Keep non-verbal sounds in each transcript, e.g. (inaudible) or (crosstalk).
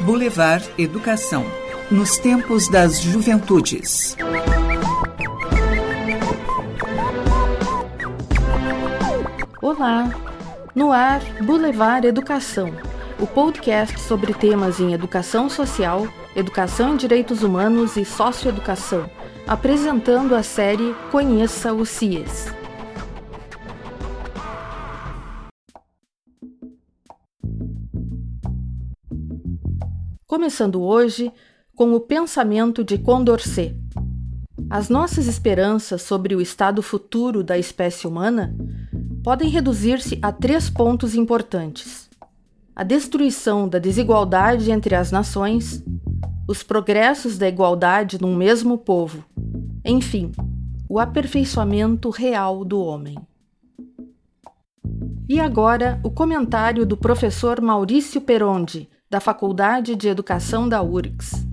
Boulevard Educação nos tempos das juventudes. Olá! No ar, Boulevard Educação, o podcast sobre temas em educação social, educação em direitos humanos e socioeducação, apresentando a série Conheça o CIES. Começando hoje com o pensamento de Condorcet. As nossas esperanças sobre o estado futuro da espécie humana podem reduzir-se a três pontos importantes: a destruição da desigualdade entre as nações, os progressos da igualdade num mesmo povo, enfim, o aperfeiçoamento real do homem. E agora, o comentário do professor Maurício Perondi, da Faculdade de Educação da URGS.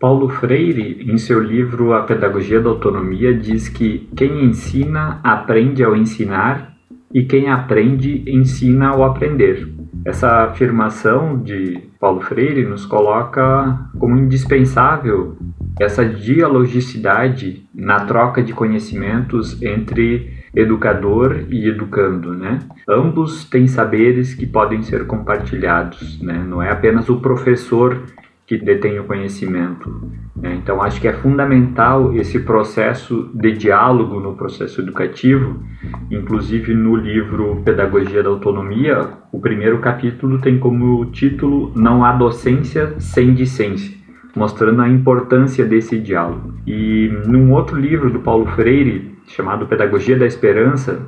Paulo Freire, em seu livro A Pedagogia da Autonomia, diz que quem ensina aprende ao ensinar e quem aprende ensina ao aprender. Essa afirmação de Paulo Freire nos coloca como indispensável essa dialogicidade na troca de conhecimentos entre educador e educando, né? Ambos têm saberes que podem ser compartilhados, né? Não é apenas o professor que detém o conhecimento. Né? Então, acho que é fundamental esse processo de diálogo no processo educativo, inclusive no livro Pedagogia da Autonomia, o primeiro capítulo tem como título Não há docência sem discência, mostrando a importância desse diálogo. E num outro livro do Paulo Freire, chamado Pedagogia da Esperança,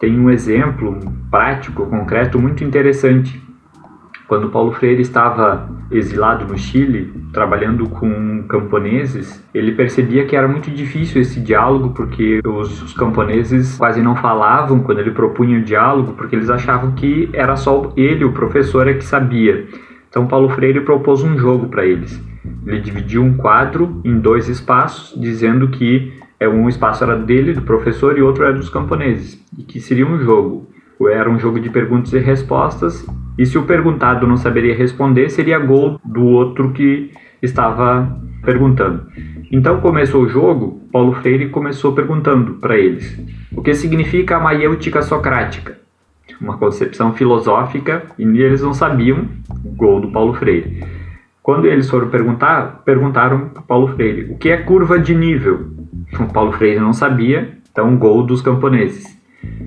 tem um exemplo prático, concreto, muito interessante quando Paulo Freire estava exilado no Chile, trabalhando com camponeses, ele percebia que era muito difícil esse diálogo, porque os, os camponeses quase não falavam quando ele propunha o diálogo, porque eles achavam que era só ele, o professor, é que sabia. Então Paulo Freire propôs um jogo para eles. Ele dividiu um quadro em dois espaços, dizendo que é um espaço era dele, do professor, e outro era dos camponeses, e que seria um jogo. Era um jogo de perguntas e respostas, e se o perguntado não saberia responder, seria gol do outro que estava perguntando. Então começou o jogo, Paulo Freire começou perguntando para eles: o que significa a maiêutica socrática? Uma concepção filosófica, e eles não sabiam, gol do Paulo Freire. Quando eles foram perguntar, perguntaram para Paulo Freire: o que é curva de nível? O Paulo Freire não sabia, então gol dos camponeses.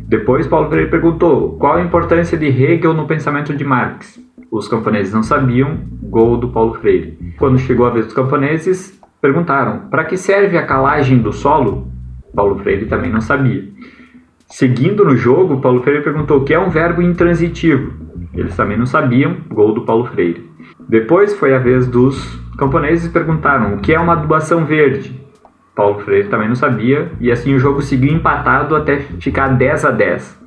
Depois, Paulo Freire perguntou qual a importância de Hegel no pensamento de Marx. Os camponeses não sabiam, gol do Paulo Freire. Quando chegou a vez dos camponeses, perguntaram para que serve a calagem do solo? Paulo Freire também não sabia. Seguindo no jogo, Paulo Freire perguntou o que é um verbo intransitivo. Eles também não sabiam, gol do Paulo Freire. Depois foi a vez dos camponeses e perguntaram o que é uma adubação verde. Paulo Freire também não sabia, e assim o jogo seguiu empatado até ficar 10 a 10.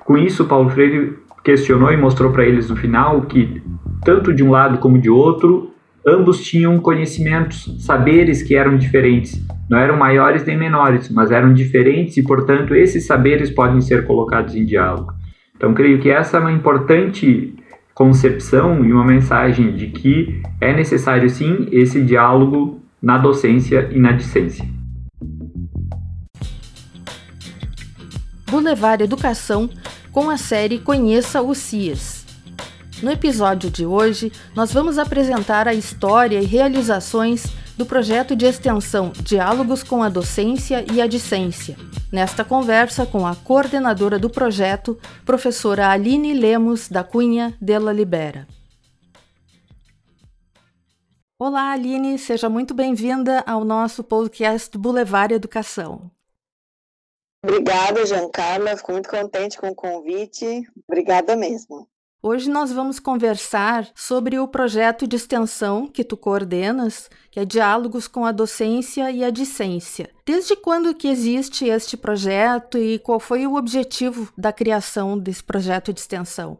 Com isso, Paulo Freire questionou e mostrou para eles no final que, tanto de um lado como de outro, ambos tinham conhecimentos, saberes que eram diferentes. Não eram maiores nem menores, mas eram diferentes e, portanto, esses saberes podem ser colocados em diálogo. Então, creio que essa é uma importante concepção e uma mensagem de que é necessário sim esse diálogo na docência e na discência. Boulevard Educação com a série Conheça o CIES. No episódio de hoje, nós vamos apresentar a história e realizações do projeto de extensão Diálogos com a Docência e a Discência. Nesta conversa com a coordenadora do projeto, professora Aline Lemos da Cunha Della Libera. Olá, Aline, seja muito bem-vinda ao nosso podcast Boulevard Educação. Obrigada, Giancarla, fico muito contente com o convite. Obrigada mesmo. Hoje nós vamos conversar sobre o projeto de extensão que tu coordenas, que é Diálogos com a Docência e a Discência. Desde quando que existe este projeto e qual foi o objetivo da criação desse projeto de extensão?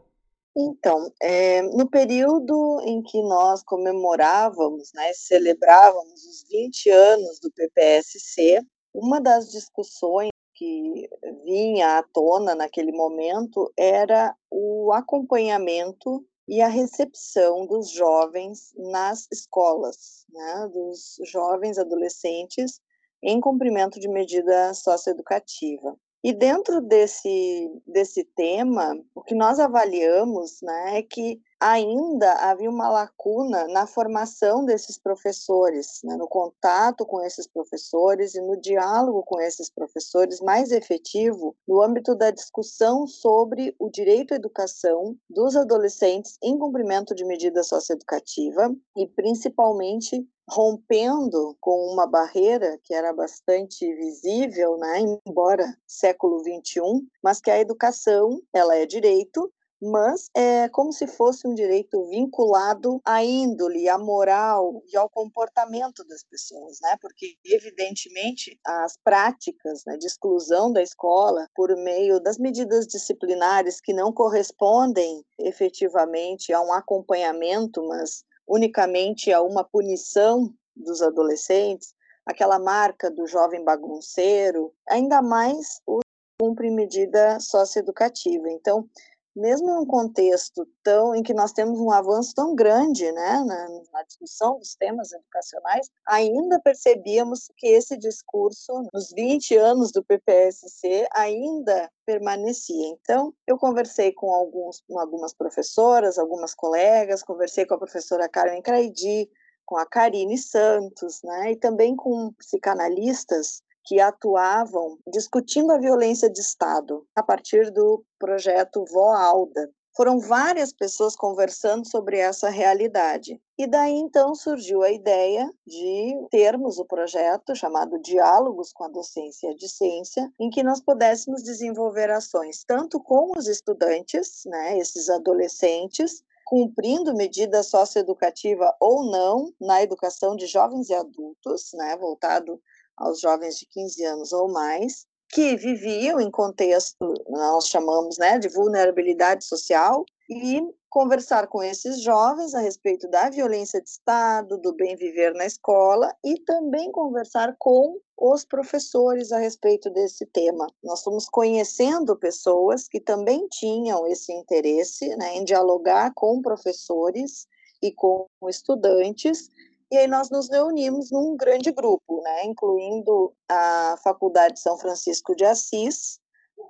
Então, é, no período em que nós comemorávamos, né, celebrávamos os 20 anos do PPSC, uma das discussões que vinha à tona naquele momento era o acompanhamento e a recepção dos jovens nas escolas, né, dos jovens adolescentes em cumprimento de medida socioeducativa. E dentro desse, desse tema, o que nós avaliamos né, é que ainda havia uma lacuna na formação desses professores, né, no contato com esses professores e no diálogo com esses professores mais efetivo no âmbito da discussão sobre o direito à educação dos adolescentes em cumprimento de medida socioeducativa e principalmente rompendo com uma barreira que era bastante visível, né, embora século 21, mas que a educação ela é direito, mas é como se fosse um direito vinculado à índole, à moral e ao comportamento das pessoas, né? Porque evidentemente as práticas né, de exclusão da escola por meio das medidas disciplinares que não correspondem efetivamente a um acompanhamento, mas unicamente a uma punição dos adolescentes, aquela marca do jovem bagunceiro, ainda mais o cumpre medida socioeducativa. Então, mesmo num contexto tão em que nós temos um avanço tão grande né, na, na, discussão dos temas educacionais, ainda percebíamos que esse discurso, nos 20 anos do PPSC, ainda permanecia. Então, eu conversei com, alguns, com algumas professoras, algumas colegas, conversei com a professora Carmen Craidi, com a Karine Santos, né, e também com psicanalistas que atuavam discutindo a violência de Estado a partir do projeto Vó Alda. Foram várias pessoas conversando sobre essa realidade. E daí então surgiu a ideia de termos o projeto chamado Diálogos com a Docência e a Discência, em que nós pudéssemos desenvolver ações tanto com os estudantes, né, esses adolescentes, cumprindo medida socioeducativa ou não na educação de jovens e adultos, né, voltado aos jovens de 15 anos ou mais, que viviam em contexto, nós chamamos né, de vulnerabilidade social, e conversar com esses jovens a respeito da violência de Estado, do bem viver na escola e também conversar com os professores a respeito desse tema. Nós fomos conhecendo pessoas que também tinham esse interesse né, em dialogar com professores e com estudantes e aí nós nos reunimos num grande grupo, né, incluindo a Faculdade São Francisco de Assis,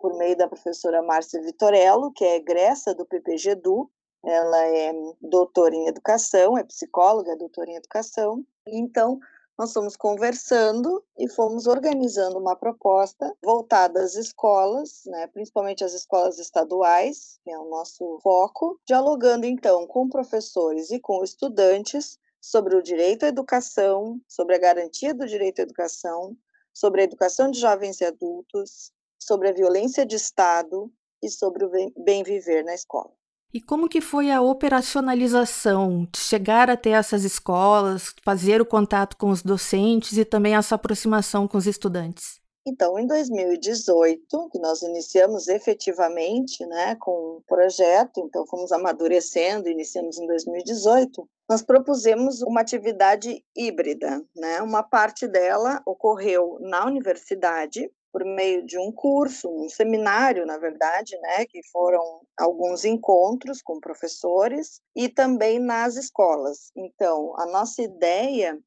por meio da professora Márcia Vitorello, que é egressa do PPGEDU, ela é doutora em educação, é psicóloga, é doutora em educação. Então, nós fomos conversando e fomos organizando uma proposta voltada às escolas, né, principalmente às escolas estaduais, que é o nosso foco, dialogando então com professores e com estudantes sobre o direito à educação, sobre a garantia do direito à educação, sobre a educação de jovens e adultos, sobre a violência de Estado e sobre o bem viver na escola. E como que foi a operacionalização de chegar até essas escolas, fazer o contato com os docentes e também essa aproximação com os estudantes? Então, em 2018, que nós iniciamos efetivamente né, com o projeto, então fomos amadurecendo, iniciamos em 2018, nós propusemos uma atividade híbrida. Né? Uma parte dela ocorreu na universidade, por meio de um curso, um seminário, na verdade, né, que foram alguns encontros com professores e também nas escolas. Então, a nossa ideia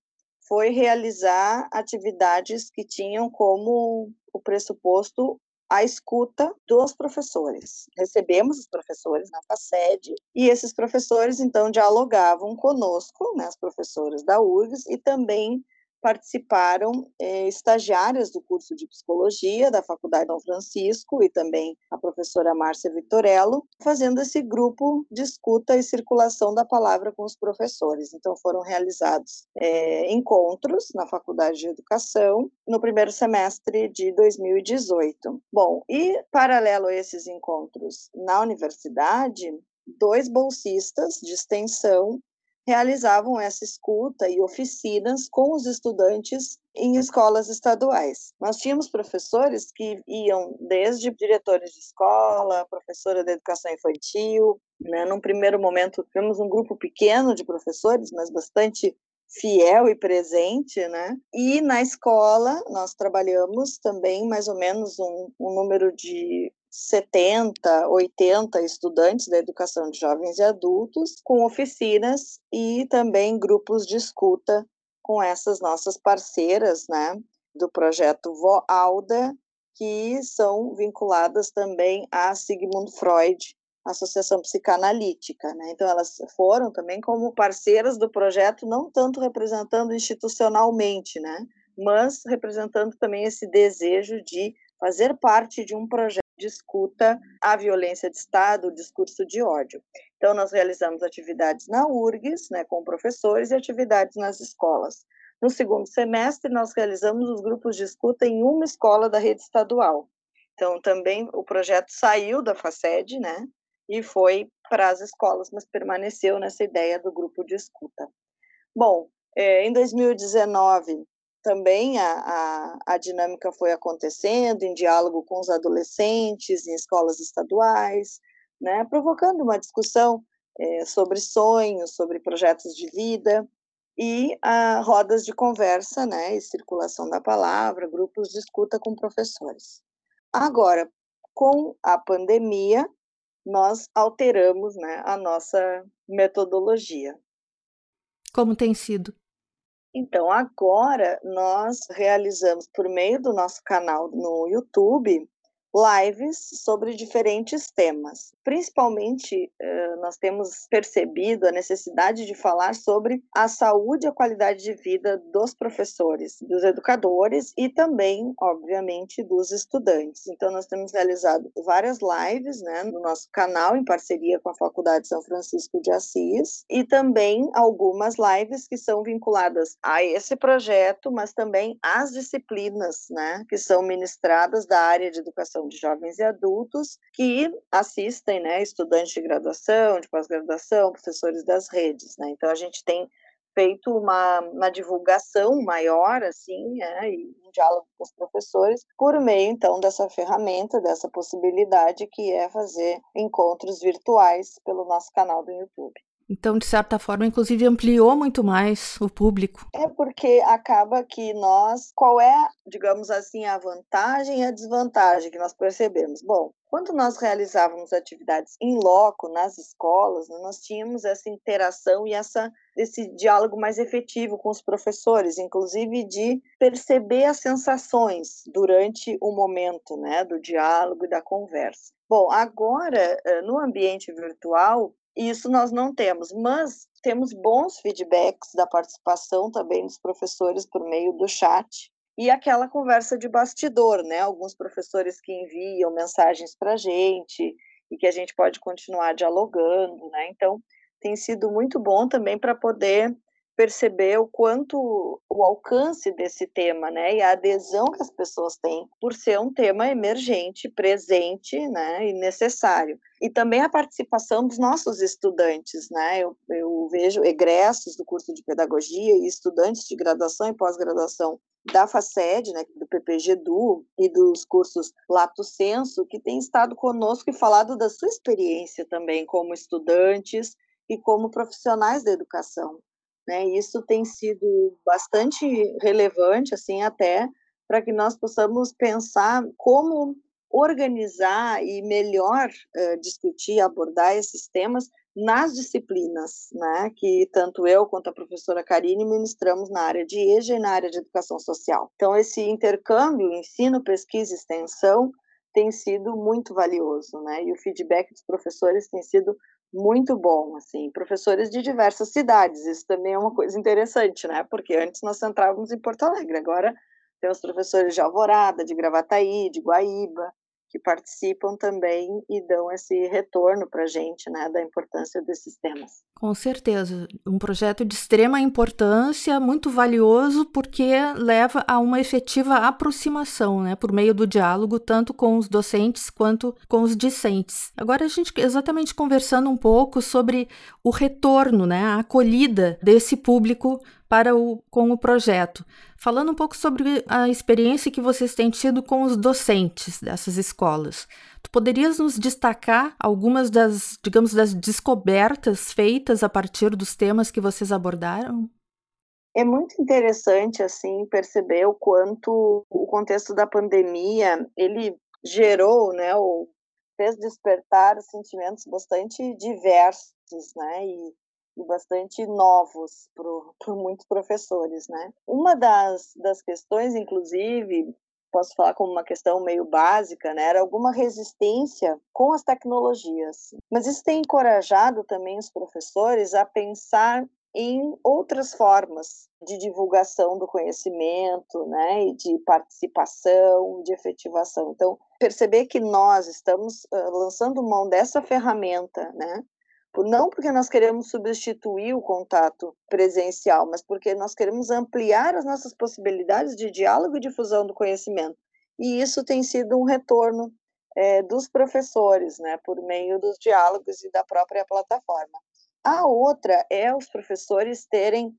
foi realizar atividades que tinham como o pressuposto a escuta dos professores. Recebemos os professores na sede e esses professores então dialogavam conosco, né, as professoras da URGS e também participaram eh, estagiárias do curso de psicologia da Faculdade Dom Francisco e também a professora Márcia Vitorello, fazendo esse grupo de escuta e circulação da palavra com os professores. Então, foram realizados eh, encontros na Faculdade de Educação no primeiro semestre de 2018. Bom, e paralelo a esses encontros na universidade, dois bolsistas de extensão realizavam essa escuta e oficinas com os estudantes em escolas estaduais. Nós tínhamos professores que iam desde diretores de escola, professora de educação infantil, né? Num primeiro momento, tivemos um grupo pequeno de professores, mas bastante fiel e presente, né? E na escola nós trabalhamos também mais ou menos um, um número de 70, 80 estudantes da educação de jovens e adultos, com oficinas e também grupos de escuta com essas nossas parceiras, né, do projeto Voalda, que são vinculadas também a Sigmund Freud, Associação Psicanalítica, né? Então elas foram também como parceiras do projeto, não tanto representando institucionalmente, né, mas representando também esse desejo de fazer parte de um projeto de escuta à violência de Estado, o discurso de ódio. Então, nós realizamos atividades na URGS, né, com professores, e atividades nas escolas. No segundo semestre, nós realizamos os grupos de escuta em uma escola da rede estadual. Então, também o projeto saiu da FACED, né, e foi para as escolas, mas permaneceu nessa ideia do grupo de escuta. Bom, é, em 2019, também a, a, a, dinâmica foi acontecendo em diálogo com os adolescentes em escolas estaduais, né, provocando uma discussão é, sobre sonhos, sobre projetos de vida e a, rodas de conversa, né, e circulação da palavra, grupos de escuta com professores. Agora, com a pandemia, nós alteramos, né, a nossa metodologia. Como tem sido? Então, agora nós realizamos, por meio do nosso canal no YouTube, lives sobre diferentes temas. Principalmente, eh, nós temos percebido a necessidade de falar sobre a saúde e a qualidade de vida dos professores, dos educadores e também, obviamente, dos estudantes. Então, nós temos realizado várias lives né, no nosso canal, em parceria com a Faculdade São Francisco de Assis, e também algumas lives que são vinculadas a esse projeto, mas também às disciplinas né, que são ministradas da área de educação de jovens e adultos que assistem, né, estudantes de graduação, de pós-graduação, professores das redes, né? Então a gente tem feito uma, uma divulgação maior, assim, né, e um diálogo com os professores, por meio, então, dessa ferramenta, dessa possibilidade que é fazer encontros virtuais pelo nosso canal do YouTube. Então, de certa forma, inclusive ampliou muito mais o público. É porque acaba que nós, qual é, digamos assim, a vantagem e a desvantagem que nós percebemos? Bom, quando nós realizávamos atividades em loco nas escolas, né, nós tínhamos essa interação e essa esse diálogo mais efetivo com os professores, inclusive de perceber as sensações durante o momento, né, do diálogo e da conversa. Bom, agora eh, no ambiente virtual isso nós não temos, mas temos bons feedbacks da participação também dos professores por meio do chat e aquela conversa de bastidor, né? Alguns professores que enviam mensagens para a gente e que a gente pode continuar dialogando, né? Então, tem sido muito bom também para poder perceber o quanto o alcance desse tema, né, e a adesão que as pessoas têm por ser um tema emergente, presente, né, e necessário. E também a participação dos nossos estudantes, né, eu, eu vejo egressos do curso de pedagogia e estudantes de graduação e pós-graduação da FACED, né, do PPGDU e dos cursos Lato Senso, que têm estado conosco e falado da sua experiência também como estudantes e como profissionais da educação. Né? Isso tem sido bastante relevante, assim, até para que nós possamos pensar como organizar e melhor uh, discutir, abordar esses temas nas disciplinas, né, que tanto eu quanto a professora Karine ministramos na área de EJA e na área de educação social. Então, esse intercâmbio, ensino, pesquisa e extensão, tem sido muito valioso, né, e o feedback dos professores tem sido muito bom, assim, professores de diversas cidades. Isso também é uma coisa interessante, né? Porque antes nós centrávamos em Porto Alegre, agora temos professores de Alvorada, de Gravataí, de Guaíba, que participam também e dão esse retorno para a gente, né, da importância desses temas. Com certeza, um projeto de extrema importância, muito valioso, porque leva a uma efetiva aproximação, né, por meio do diálogo, tanto com os docentes quanto com os discentes. Agora a gente exatamente conversando um pouco sobre o retorno, né, a acolhida desse público para o, com o projeto. Falando um pouco sobre a experiência que vocês têm tido com os docentes dessas escolas. Tu poderias nos destacar algumas das, digamos, das descobertas feitas a partir dos temas que vocês abordaram? É muito interessante assim perceber o quanto o contexto da pandemia ele gerou, né, ou fez despertar sentimentos bastante diversos, né, e, e bastante novos para (laughs) muitos professores, né. Uma das, das questões, inclusive, posso falar como uma questão meio básica, né, era alguma resistência com as tecnologias. Mas isso tem encorajado também os professores a pensar em outras formas de divulgação do conhecimento, né, e de participação, de efetivação. Então, perceber que nós estamos uh, lançando mão dessa ferramenta, né, não porque nós queremos substituir o contato presencial, mas porque nós queremos ampliar as nossas possibilidades de diálogo e difusão do conhecimento. E isso tem sido um retorno é, dos professores, né, por meio dos diálogos e da própria plataforma. A outra é os professores terem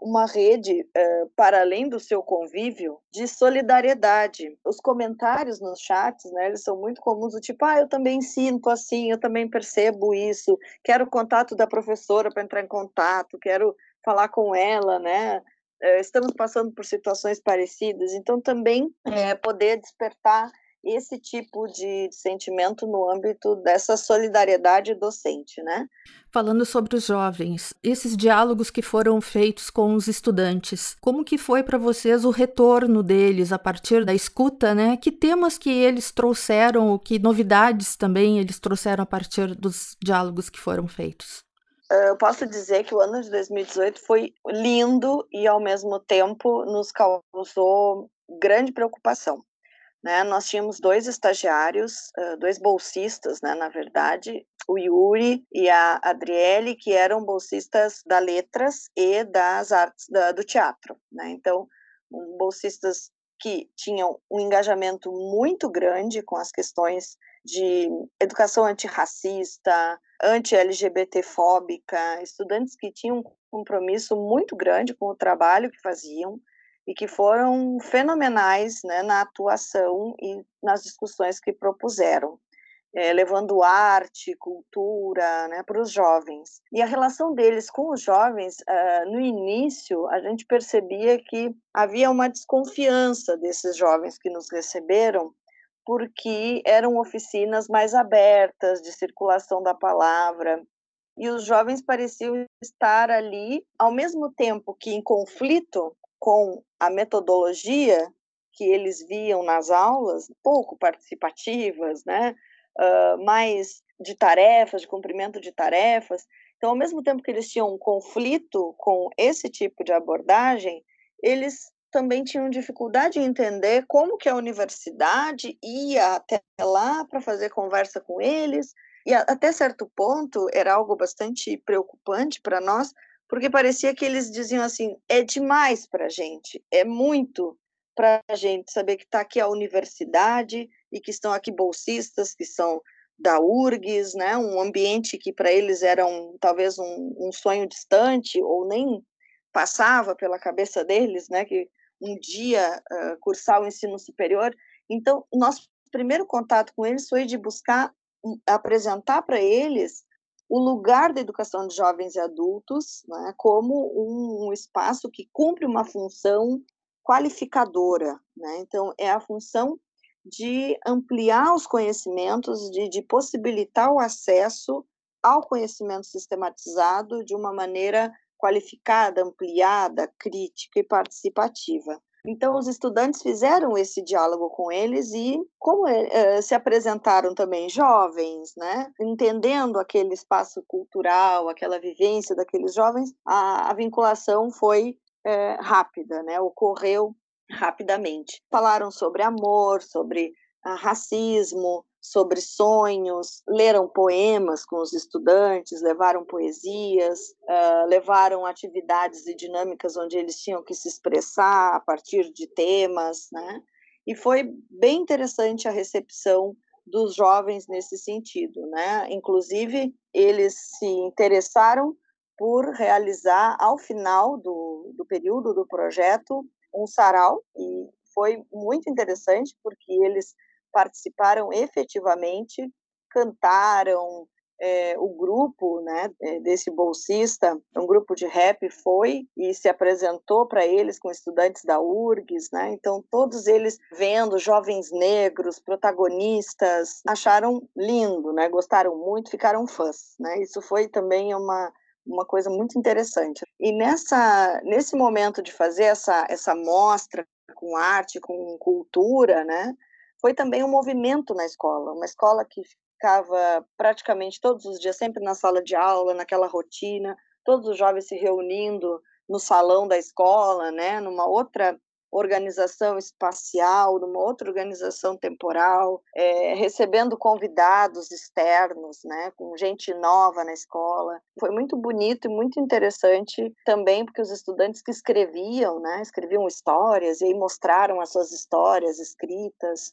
uma rede, uh, para além do seu convívio, de solidariedade. Os comentários nos chats, né, eles são muito comuns, do tipo, ah, eu também sinto assim, eu também percebo isso, quero o contato da professora para entrar em contato, quero falar com ela, né, uh, estamos passando por situações parecidas, então também é, poder despertar esse tipo de sentimento no âmbito dessa solidariedade docente, né? Falando sobre os jovens, esses diálogos que foram feitos com os estudantes, como que foi para vocês o retorno deles a partir da escuta, né? Que temas que eles trouxeram, ou que novidades também eles trouxeram a partir dos diálogos que foram feitos? Eu posso dizer que o ano de 2018 foi lindo e, ao mesmo tempo, nos causou grande preocupação né, nós tínhamos dois estagiários, dois bolsistas, né, na verdade, o Yuri e a Adriele, que eram bolsistas da letras e das artes da, do teatro. Né? Então, bolsistas que tinham um engajamento muito grande com as questões de educação antirracista, anti-LGBT-fóbica, estudantes que tinham um compromisso muito grande com o trabalho que faziam, e que foram fenomenais né, na atuação e nas discussões que propuseram, é, levando arte, cultura né, para os jovens. E a relação deles com os jovens, uh, no início, a gente percebia que havia uma desconfiança desses jovens que nos receberam, porque eram oficinas mais abertas de circulação da palavra, e os jovens pareciam estar ali, ao mesmo tempo que em conflito com a metodologia que eles viam nas aulas, pouco participativas, né? Uh, mais de tarefas, de cumprimento de tarefas. Então, ao mesmo tempo que eles tinham um conflito com esse tipo de abordagem, eles também tinham dificuldade em entender como que a universidade ia até lá para fazer conversa com eles, e até certo ponto era algo bastante preocupante para nós, porque parecia que eles diziam assim: é demais para a gente, é muito para a gente saber que está aqui a universidade e que estão aqui bolsistas que são da URGS, né, um ambiente que para eles era um, talvez um, um, sonho distante ou nem passava pela cabeça deles, né, que um dia uh, cursar o ensino superior. Então, nosso primeiro contato com eles foi de buscar hum, apresentar para eles o lugar da educação de jovens e adultos né, como um, um, espaço que cumpre uma função qualificadora. Né? Então, é a função de ampliar os conhecimentos, de, de possibilitar o acesso ao conhecimento sistematizado de uma maneira qualificada, ampliada, crítica e participativa. Então, os estudantes fizeram esse diálogo com eles e, como é, se apresentaram também jovens, né, entendendo aquele espaço cultural, aquela vivência daqueles jovens, a, a vinculação foi é, rápida, né, ocorreu rapidamente. Falaram sobre amor, sobre ah, racismo, sobre sonhos, leram poemas com os estudantes, levaram poesias, uh, levaram atividades e dinâmicas onde eles tinham que se expressar a partir de temas, né? E foi bem interessante a recepção dos jovens nesse sentido, né? Inclusive, eles se interessaram por realizar, ao final do, do período do projeto, um sarau, e foi muito interessante, porque eles participaram efetivamente, cantaram, é, o grupo né, é, desse bolsista, um grupo de rap, foi e se apresentou para eles com estudantes da URGS, né? Então, todos eles vendo jovens negros, protagonistas, acharam lindo, né? Gostaram muito, ficaram fãs, né? Isso foi também uma uma coisa muito interessante. E nessa nesse momento de fazer essa essa mostra com arte, com cultura, né? Foi também um movimento na escola, uma escola que ficava praticamente todos os dias, sempre na sala de aula, naquela rotina, todos os jovens se reunindo no salão da escola, né, numa outra organização espacial, numa outra organização temporal, é, recebendo convidados externos, né, com gente nova na escola. Foi muito bonito e muito interessante também porque os estudantes que escreviam, né, escreviam histórias e aí mostraram as suas histórias escritas.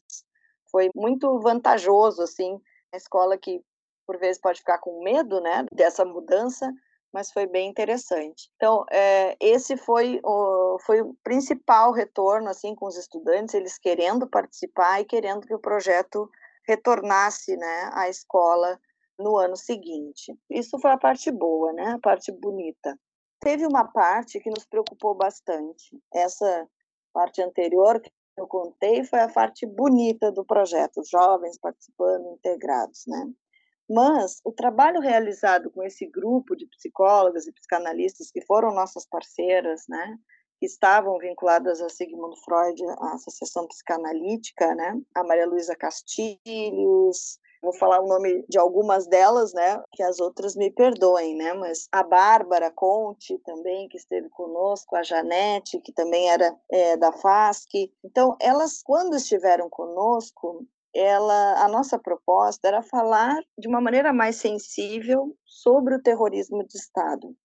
Foi muito vantajoso assim a escola que por vezes pode ficar com medo, né, dessa mudança, mas foi bem interessante. Então, é, esse foi o, foi o principal retorno, assim, com os estudantes, eles querendo participar e querendo que o projeto retornasse, né, à escola no ano seguinte. Isso foi a parte boa, né, a parte bonita. Teve uma parte que nos preocupou bastante. Essa parte anterior, que eu contei foi a parte bonita do projeto, os jovens participando, integrados, né? Mas o trabalho realizado com esse grupo de psicólogas e psicanalistas que foram nossas parceiras, né, que estavam vinculadas a Sigmund Freud, a Associação Psicanalítica, né, a Maria Luísa Castilhos, vou falar o nome de algumas delas, né, que as outras me perdoem, né, mas a Bárbara Conte também, que esteve conosco, a Janete, que também era é, da FASC. Então, elas, quando estiveram conosco, ela, a nossa proposta era falar de uma maneira mais sensível sobre o terrorismo de Estado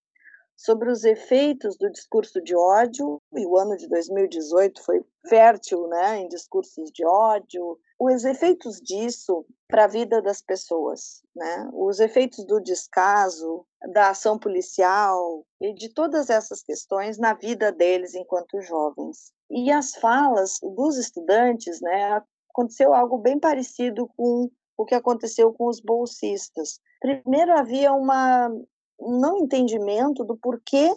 sobre os efeitos do discurso de ódio, e o ano de 2018 foi fértil né, em discursos de ódio, os efeitos disso para a vida das pessoas, né? os efeitos do descaso, da ação policial e de todas essas questões na vida deles enquanto jovens. E as falas dos estudantes, né, aconteceu algo bem parecido com o que aconteceu com os bolsistas. Primeiro havia uma não entendimento do porquê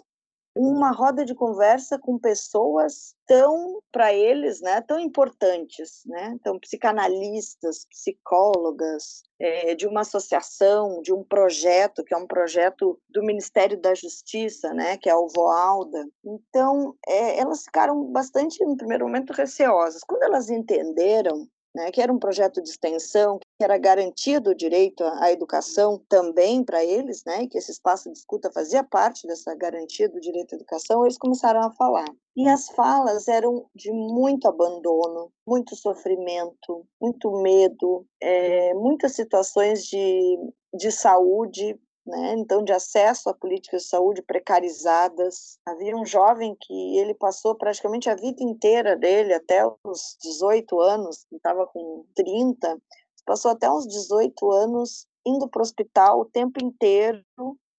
uma roda de conversa com pessoas tão para eles, né, tão importantes, né, então psicanalistas, psicólogas, é, de uma associação, de um projeto que é um projeto do Ministério da Justiça, né, que é o Voalda. Então, é, elas ficaram bastante no primeiro momento receosas. Quando elas entenderam né, que era um projeto de extensão, que era garantido o direito à educação também para eles, né, que esse espaço de escuta fazia parte dessa garantia do direito à educação, eles começaram a falar. E as falas eram de muito abandono, muito sofrimento, muito medo, é, muitas situações de, de saúde né? então de acesso a políticas de saúde precarizadas. Havia um jovem que ele passou praticamente a vida inteira dele, até os 18 anos, estava com 30, passou até uns 18 anos indo para o hospital o tempo inteiro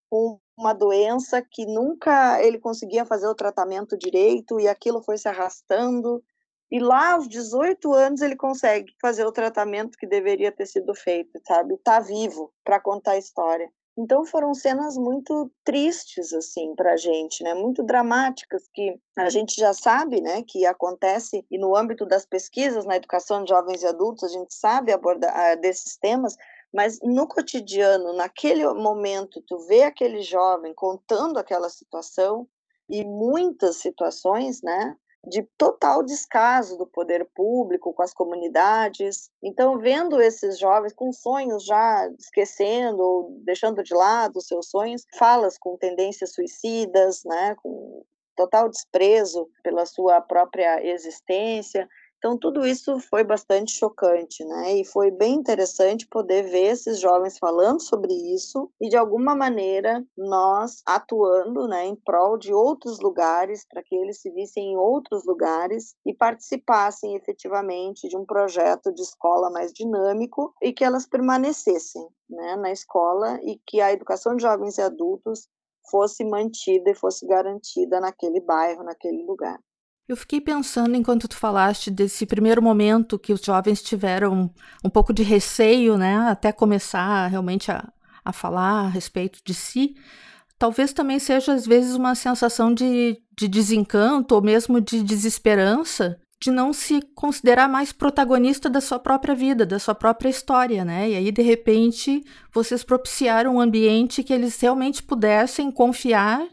com uma doença que nunca ele conseguia fazer o tratamento direito e aquilo foi se arrastando. E lá aos 18 anos ele consegue fazer o tratamento que deveria ter sido feito, sabe? Tá vivo para contar a história. Então foram cenas muito tristes assim para a gente, né? Muito dramáticas que a gente já sabe, né? Que acontece e no âmbito das pesquisas na educação de jovens e adultos a gente sabe abordar ah, desses temas, mas no cotidiano, naquele momento, tu vê aquele jovem contando aquela situação e muitas situações, né? De total descaso do poder público com as comunidades. Então, vendo esses jovens com sonhos já esquecendo ou deixando de lado os seus sonhos, falas com tendências suicidas, né, com total desprezo pela sua própria existência, então, tudo isso foi bastante chocante, né? E foi bem interessante poder ver esses jovens falando sobre isso e, de alguma maneira, nós atuando né, em prol de outros lugares, para que eles se vissem em outros lugares e participassem efetivamente de um projeto de escola mais dinâmico e que elas permanecessem né, na escola e que a educação de jovens e adultos fosse mantida e fosse garantida naquele bairro, naquele lugar. Eu fiquei pensando enquanto tu falaste desse primeiro momento que os jovens tiveram um pouco de receio, né, até começar realmente a, a falar a respeito de si, talvez também seja às vezes uma sensação de, de desencanto ou mesmo de desesperança de não se considerar mais protagonista da sua própria vida, da sua própria história, né? E aí, de repente, vocês propiciaram um ambiente que eles realmente pudessem confiar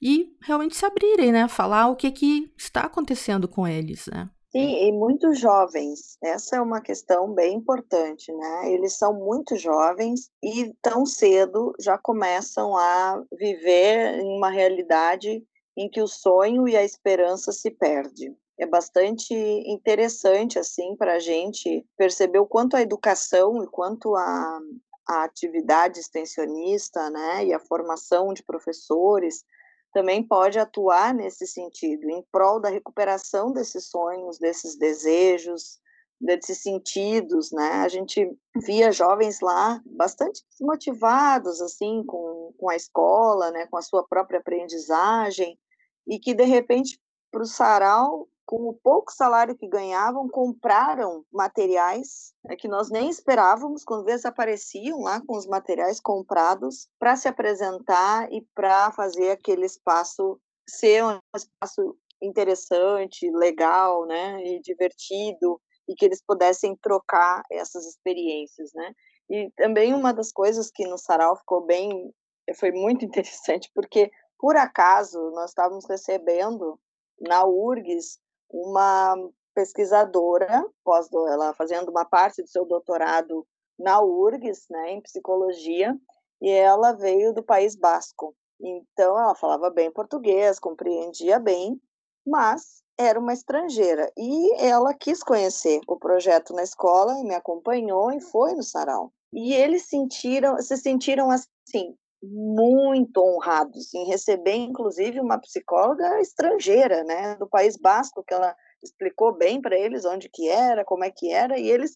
e realmente se abrirem, né? Falar o que, que está acontecendo com eles, né? Sim, e muito jovens. Essa é uma questão bem importante, né? Eles são muito jovens e tão cedo já começam a viver em uma realidade em que o sonho e a esperança se perdem é bastante interessante assim para a gente perceber o quanto a educação e quanto a, a atividade extensionista, né, e a formação de professores também pode atuar nesse sentido, em prol da recuperação desses sonhos, desses desejos, desses sentidos, né? A gente via jovens lá bastante motivados, assim, com, com a escola, né? Com a sua própria aprendizagem e que, de repente, para o sarau com o pouco salário que ganhavam, compraram materiais é, que nós nem esperávamos, quando vezes apareciam lá com os materiais comprados para se apresentar e para fazer aquele espaço ser um espaço interessante, legal, né, e divertido, e que eles pudessem trocar essas experiências, né? E também uma das coisas que no Sarau ficou bem, foi muito (laughs) interessante, porque por acaso nós estávamos recebendo na URGS uma pesquisadora, pós ela fazendo uma parte do seu doutorado na URGS, né, em psicologia, e ela veio do País Basco. Então ela falava bem português, compreendia bem, mas era uma estrangeira e ela quis conhecer o projeto na escola e me acompanhou e foi no sarau. E eles sentiram, se sentiram assim muito honrados em receber, inclusive, uma psicóloga estrangeira, né, do País Basco, que ela explicou bem para eles onde que era, como é que era, e eles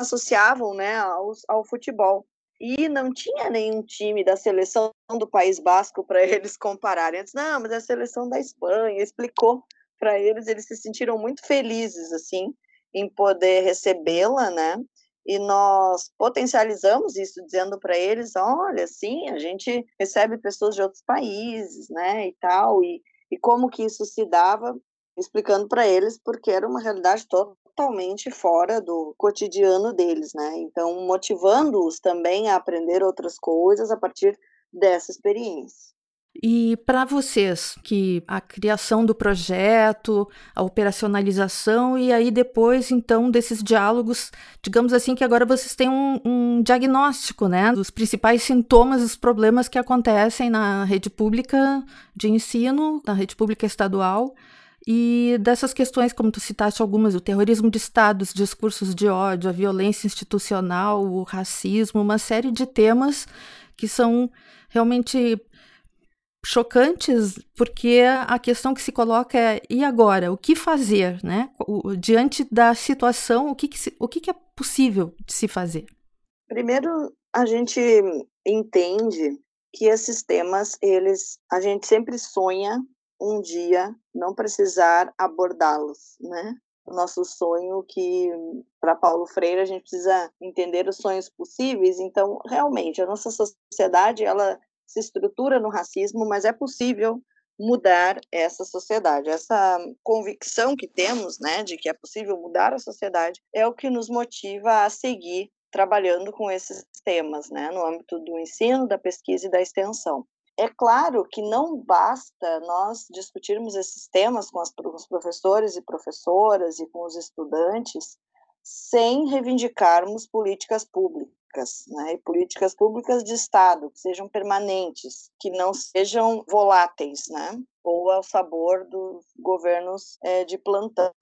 associavam, né, ao, ao futebol. E não tinha nenhum time da seleção do País Basco para (laughs) eles compararem. Não, mas é a seleção da Espanha. Explicou para eles, eles se sentiram muito felizes, assim, em poder recebê-la, né? E nós potencializamos isso dizendo para eles, olha, sim, a gente recebe pessoas de outros países, né, e tal, e, e como que isso se dava, explicando para eles, porque era uma realidade totalmente fora do cotidiano deles, né, então motivando-os também a aprender outras coisas a partir dessa experiência. E para vocês, que a criação do projeto, a operacionalização e aí depois, então, desses diálogos, digamos assim, que agora vocês têm um, um diagnóstico, né, dos principais sintomas, dos problemas que acontecem na rede pública de ensino, na rede pública estadual, e dessas questões, como tu citaste algumas, o terrorismo de Estado, os discursos de ódio, a violência institucional, o racismo, uma série de temas que são realmente chocantes, porque a questão que se coloca é e agora? O que fazer, né? O, diante da situação, o que, que se, o que, que é possível de se fazer? Primeiro, a gente entende que esses temas, eles, a gente sempre sonha um dia não precisar abordá-los, né? O nosso sonho que para Paulo Freire a gente precisa entender os sonhos possíveis, então realmente a nossa sociedade ela se estrutura no racismo, mas é possível mudar essa sociedade. Essa convicção que temos, né, de que é possível mudar a sociedade, é o que nos motiva a seguir trabalhando com esses temas, né, no âmbito do ensino, da pesquisa e da extensão. É claro que não basta nós discutirmos esses temas com, as, com os professores e professoras e com os estudantes sem reivindicarmos políticas públicas públicas, né, e políticas públicas de Estado, que sejam permanentes, que não sejam voláteis, né, ou ao sabor dos governos é, de plantão.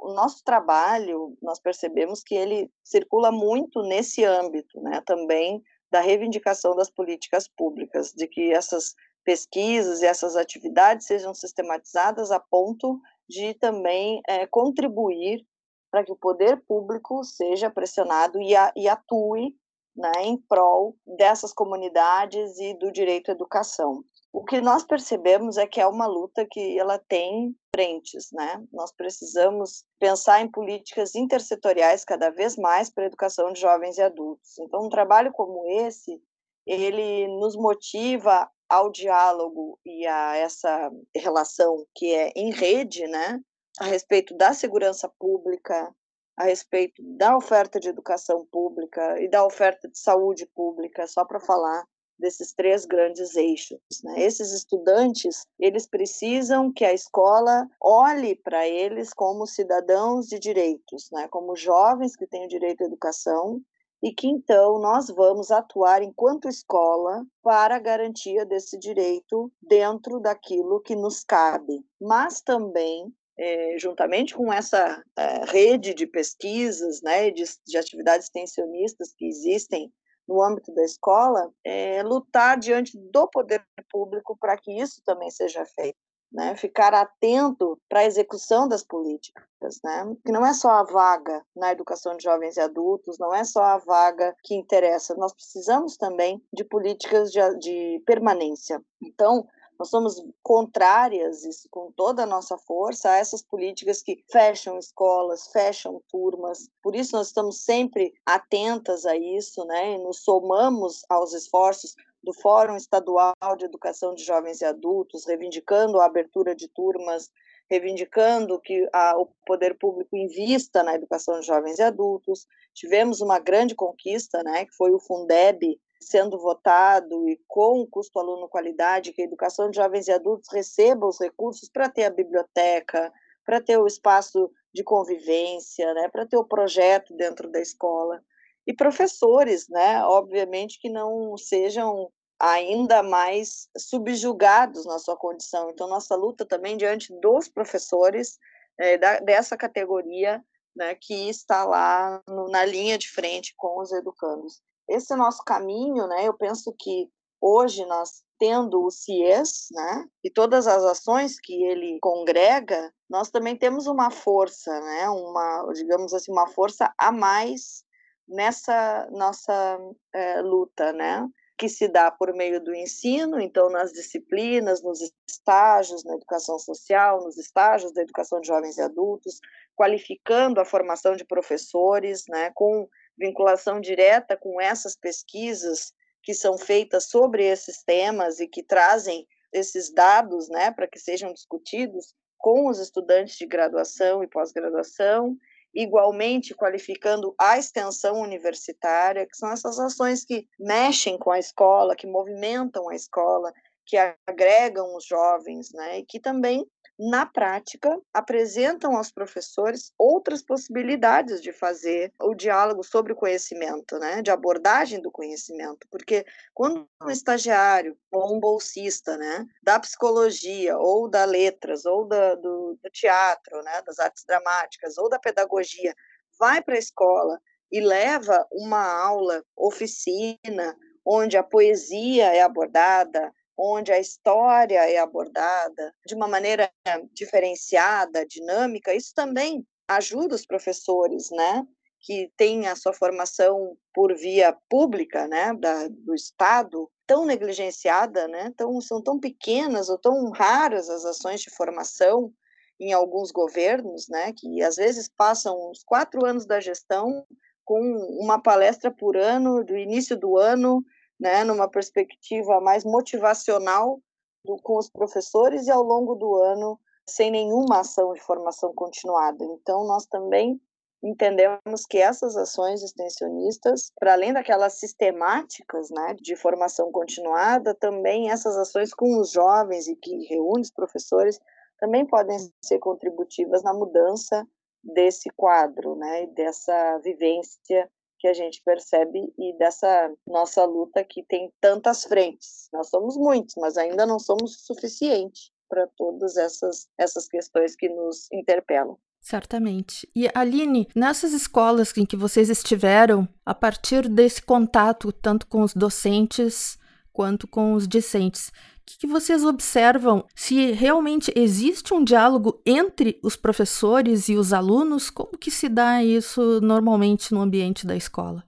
O nosso trabalho, nós percebemos que ele circula muito nesse âmbito, né, também da reivindicação das políticas públicas, de que essas pesquisas e essas atividades sejam sistematizadas a ponto de também é, contribuir para que o poder público seja pressionado e, a, e atue né, em prol dessas comunidades e do direito à educação. O que nós percebemos é que é uma luta que ela tem frentes, né? Nós precisamos pensar em políticas intersetoriais cada vez mais para a educação de jovens e adultos. Então, um trabalho como esse, ele nos motiva ao diálogo e a essa relação que é em rede, né, a respeito da segurança pública, a respeito da oferta de educação pública e da oferta de saúde pública, só para falar desses três grandes eixos. Né? Esses estudantes, eles precisam que a escola olhe para eles como cidadãos de direitos, né? como jovens que têm o direito à educação e que então nós vamos atuar enquanto escola para a garantia desse direito dentro daquilo que nos cabe, mas também é, juntamente com essa é, rede de pesquisas, né, de, de, atividades extensionistas que existem no âmbito da escola, é, lutar diante do poder público para que isso também seja feito né, ficar atento para a execução das políticas, né, que não é só a vaga na educação de jovens e adultos, não é só a vaga que interessa, nós precisamos também de políticas de, de permanência. Então, nós somos contrárias, isso, com toda a nossa força, a essas políticas que fecham escolas, fecham turmas. Por isso, nós estamos sempre atentas a isso, né? E nos somamos aos esforços do Fórum Estadual de Educação de Jovens e Adultos, reivindicando a abertura de turmas, reivindicando que a, o poder público invista na educação de jovens e adultos. Tivemos uma grande conquista, né, que foi o Fundeb sendo votado e com custo aluno qualidade, que a educação de jovens e adultos receba os recursos para ter a biblioteca, para ter o espaço de convivência, né, para ter o projeto dentro da escola e professores, né? Obviamente que não sejam ainda mais subjugados na sua condição. Então, nossa luta também diante dos professores é, da, dessa categoria né, que está lá no, na linha de frente com os educandos. Esse é nosso caminho, né? Eu penso que hoje nós tendo o CIES, né, e todas as ações que ele congrega, nós também temos uma força, né, uma, digamos assim, uma força a mais nessa nossa é, luta, né? que se dá por meio do ensino, então nas disciplinas, nos estágios na educação social, nos estágios da educação de jovens e adultos, qualificando a formação de professores, né, com vinculação direta com essas pesquisas que são feitas sobre esses temas e que trazem esses dados, né, para que sejam discutidos com os estudantes de graduação e pós-graduação igualmente qualificando a extensão universitária, que são essas ações que mexem com a escola, que movimentam a escola, que agregam os jovens, né, e que também na prática, apresentam aos professores outras possibilidades de fazer o diálogo sobre o conhecimento, né, de abordagem do conhecimento, porque quando um estagiário ou um bolsista, né, da psicologia ou da letras ou da, do, do teatro, né, das artes dramáticas ou da pedagogia, vai para a escola e leva uma aula, oficina, onde a poesia é abordada, onde a história é abordada de uma maneira diferenciada, dinâmica, isso também ajuda os professores, né, que têm a sua formação por via pública, né, da, do Estado, tão negligenciada, né, tão, são tão pequenas ou tão raras as ações de formação em alguns governos, né, que às vezes passam uns quatro anos da gestão com uma palestra por ano, do início do ano né, numa perspectiva mais motivacional do, com os professores e ao longo do ano sem nenhuma ação de formação continuada. Então, nós também entendemos que essas ações extensionistas, para além daquelas sistemáticas né, de formação continuada, também essas ações com os jovens e que reúnem os professores também podem ser contributivas na mudança desse quadro, né, dessa vivência que a gente percebe e dessa nossa luta que tem tantas frentes. Nós somos muitos, mas ainda não somos o suficiente para todas essas, essas questões que nos interpelam. Certamente. E Aline, nessas escolas em que vocês estiveram, a partir desse contato tanto com os docentes quanto com os discentes, que, que vocês observam se realmente existe um diálogo entre os professores e os alunos? Como que se dá isso normalmente no ambiente da escola?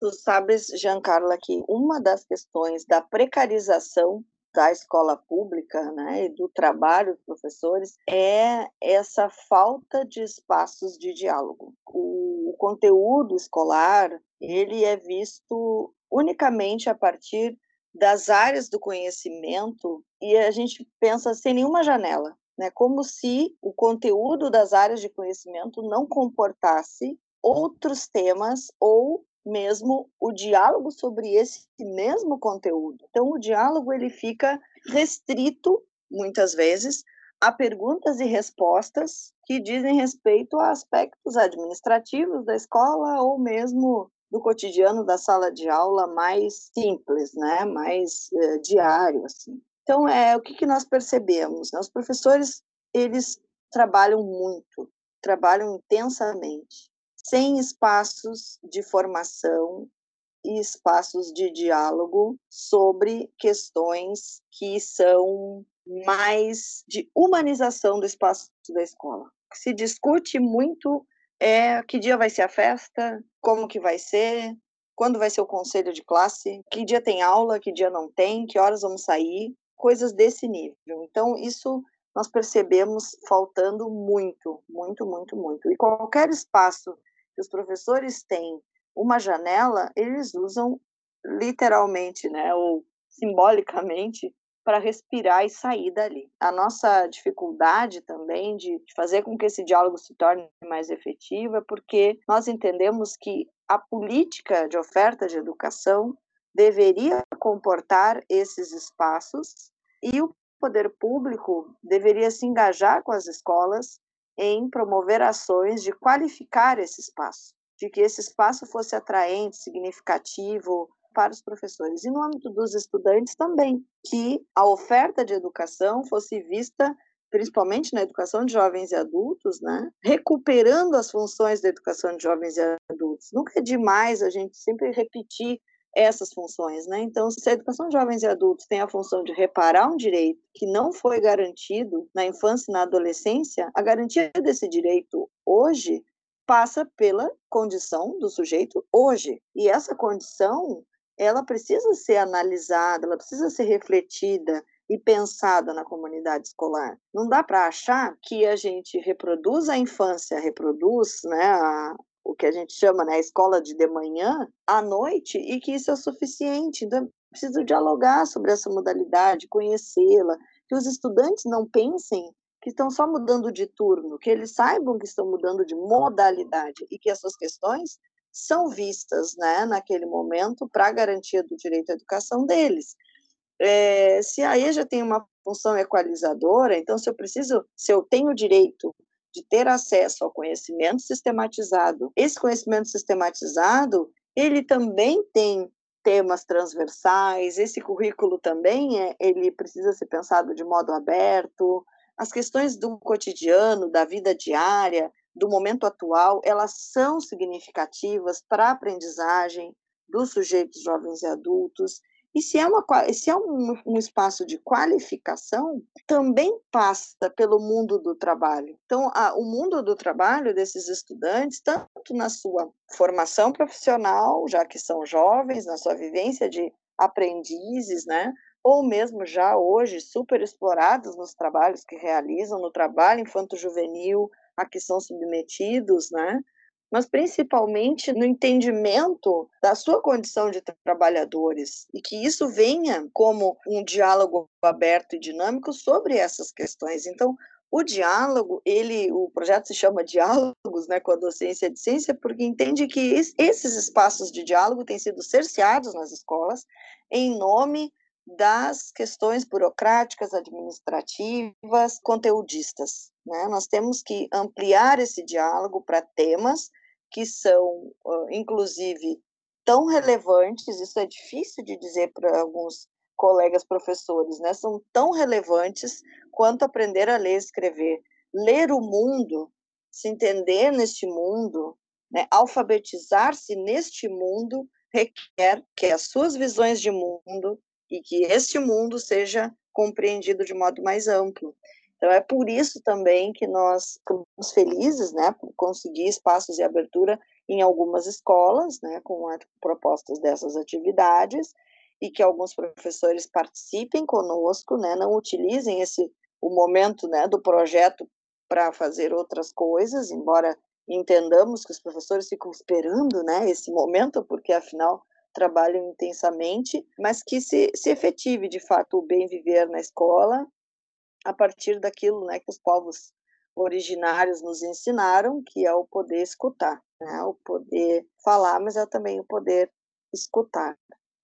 Tu sabes, Giancarla, que uma das questões da precarização da escola pública né, e do trabalho dos professores é essa falta de espaços de diálogo. O, conteúdo escolar ele é visto unicamente a partir das áreas do conhecimento e a gente pensa sem nenhuma janela, né? Como se o conteúdo das áreas de conhecimento não comportasse outros temas ou mesmo o diálogo sobre esse mesmo conteúdo. Então o diálogo ele fica restrito muitas vezes a perguntas e respostas que dizem respeito a aspectos administrativos da escola ou mesmo do cotidiano da sala de aula mais simples, né, mais uh, diário, assim. Então, é o que, que nós percebemos? Os professores, eles trabalham muito, trabalham intensamente, sem espaços de formação e espaços de diálogo sobre questões que são mais de humanização do espaço da escola. Se discute muito é que dia vai ser a festa, como que vai ser, quando vai ser o conselho de classe, que dia tem aula, que dia não tem, que horas vamos sair, coisas desse nível. Então, isso nós percebemos faltando muito, muito, muito, muito. E qualquer espaço que os professores têm uma janela, eles usam literalmente, né, ou simbolicamente, para respirar e sair dali. A nossa dificuldade também de, fazer com que esse diálogo se torne mais efetivo é porque nós entendemos que a política de oferta de educação deveria comportar esses espaços e o poder público deveria se engajar com as escolas em promover ações de qualificar esse espaço, de que esse espaço fosse atraente, significativo, para os professores e no âmbito dos estudantes também, que a oferta de educação fosse vista principalmente na educação de jovens e adultos, né, recuperando as funções da educação de jovens e adultos. Nunca é demais a gente sempre repetir essas funções, né? Então, se a educação de jovens e adultos tem a função de reparar um direito que não foi garantido na infância e na adolescência, a garantia desse direito hoje passa pela condição do sujeito hoje. E essa condição ela precisa ser analisada, ela precisa ser refletida e pensada na comunidade escolar. Não dá para achar que a gente reproduz a infância, reproduz né, a, o que a gente chama né, a escola de de manhã à noite e que isso é suficiente. Então, preciso dialogar sobre essa modalidade, conhecê-la, que os estudantes não pensem que estão só mudando de turno, que eles saibam que estão mudando de modalidade e que essas questões são vistas né, naquele momento para garantia do direito à educação deles. É, se a EJA tem uma função equalizadora, então se eu preciso, se eu tenho o direito de ter acesso ao conhecimento sistematizado, esse conhecimento sistematizado, ele também tem temas transversais, esse currículo também é, ele precisa ser pensado de modo aberto, as questões do cotidiano, da vida diária, do momento atual, elas são significativas para a aprendizagem dos sujeitos jovens e adultos. E se é, uma, se é um, um, espaço de qualificação, também passa pelo mundo do trabalho. Então, a, o mundo do trabalho desses estudantes, tanto na sua formação profissional, já que são jovens, na sua vivência de aprendizes, né? ou mesmo já hoje super explorados nos trabalhos que realizam, no trabalho infanto-juvenil, a que são submetidos, né? mas principalmente no entendimento da sua condição de trabalhadores e que isso venha como um diálogo aberto e dinâmico sobre essas questões. Então, o diálogo, ele, o projeto se chama Diálogos, né, com a docência de ciência, porque entende que esses espaços de diálogo têm sido cerceados nas escolas em nome das questões burocráticas, administrativas, conteudistas. Né? Nós temos que ampliar esse diálogo para temas que são, inclusive, tão relevantes, isso é difícil de dizer para alguns colegas professores, né? são tão relevantes quanto aprender a ler e escrever. Ler o mundo, se entender neste mundo, né? alfabetizar-se neste mundo, requer que as suas visões de mundo e que este mundo seja compreendido de modo mais amplo. Então é por isso também que nós ficamos felizes, né, por conseguir espaços de abertura em algumas escolas, né, com propostas dessas atividades e que alguns professores participem conosco, né, não utilizem esse o momento, né, do projeto para fazer outras coisas, embora entendamos que os professores ficam esperando, né, esse momento, porque afinal trabalham intensamente, mas que se, se efetive de fato o bem viver na escola a partir daquilo né, que os povos originários nos ensinaram, que é o poder escutar, né? o poder falar, mas é também o poder escutar.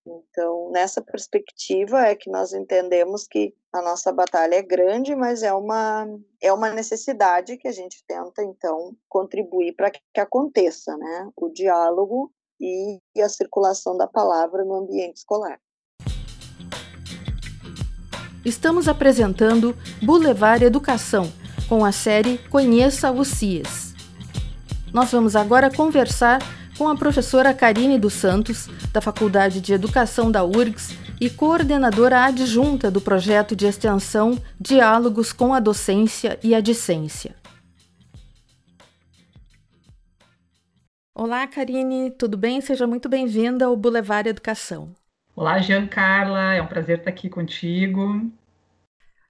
Então, nessa perspectiva é que nós entendemos que a nossa batalha é grande, mas é uma, é uma necessidade que a gente tenta, então, contribuir para que aconteça, né? O diálogo e a circulação da palavra no ambiente escolar. Estamos apresentando Boulevard Educação, com a série Conheça os CIES. Nós vamos agora conversar com a professora Karine dos Santos, da Faculdade de Educação da URGS e coordenadora adjunta do projeto de extensão Diálogos com a Docência e a Discência. Olá, Karine, tudo bem? Seja muito bem-vinda ao Boulevard Educação. Olá, Jean Carla, é um prazer estar aqui contigo.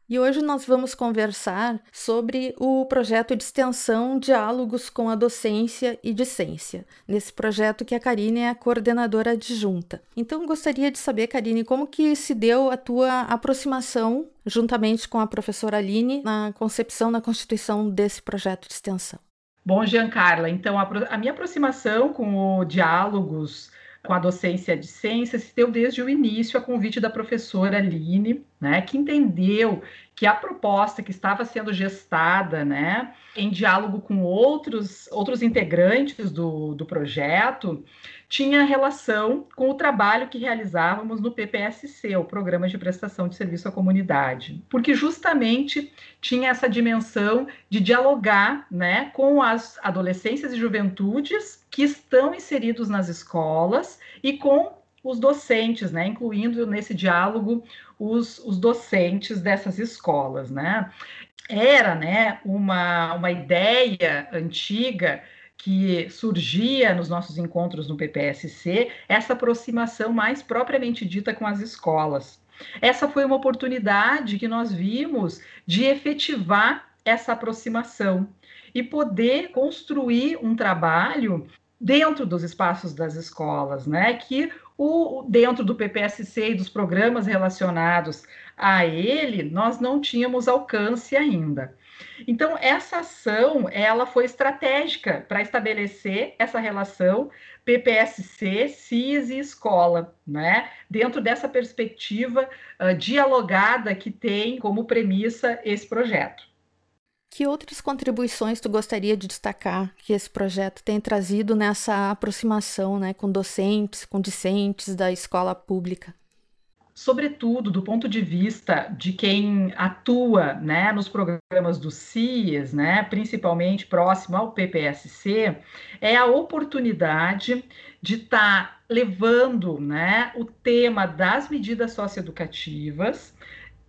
E hoje nós vamos conversar sobre o projeto de extensão Diálogos com a Docência e Discência, nesse projeto que a Karine é a coordenadora adjunta. Então, gostaria de saber, Karine, como que se deu a tua aproximação, juntamente com a professora Aline, na concepção, na constituição desse projeto de extensão? Bom, Jean Carla, então a, a minha aproximação com o Diálogos com a docência de ciência se deu desde o início a convite da professora Aline, né, que entendeu que a proposta que estava sendo gestada, né, em diálogo com outros, outros integrantes do, do projeto, tinha relação com o trabalho que realizávamos no PPSC, o Programa de Prestação de Serviço à Comunidade, porque justamente tinha essa dimensão de dialogar né, com as adolescências e juventudes que estão inseridos nas escolas e com os docentes, né, incluindo nesse diálogo os, os docentes dessas escolas, né? Era, né, uma, uma ideia antiga que surgia nos nossos encontros no PPSC, essa aproximação mais propriamente dita com as escolas. Essa foi uma oportunidade que nós vimos de efetivar essa aproximação e poder construir um trabalho dentro dos espaços das escolas, né? Que o, dentro do PPSC e dos programas relacionados a ele, nós não tínhamos alcance ainda. Então, essa ação, ela foi estratégica para estabelecer essa relação PPSC, CIS e escola, né? Dentro dessa perspectiva uh, dialogada que tem como premissa esse projeto. Que outras contribuições tu gostaria de destacar que esse projeto tem trazido nessa aproximação né, com docentes, com discentes da escola pública? Sobretudo do ponto de vista de quem atua né, nos programas do CIES, né, principalmente próximo ao PPSC, é a oportunidade de estar tá levando né, o tema das medidas socioeducativas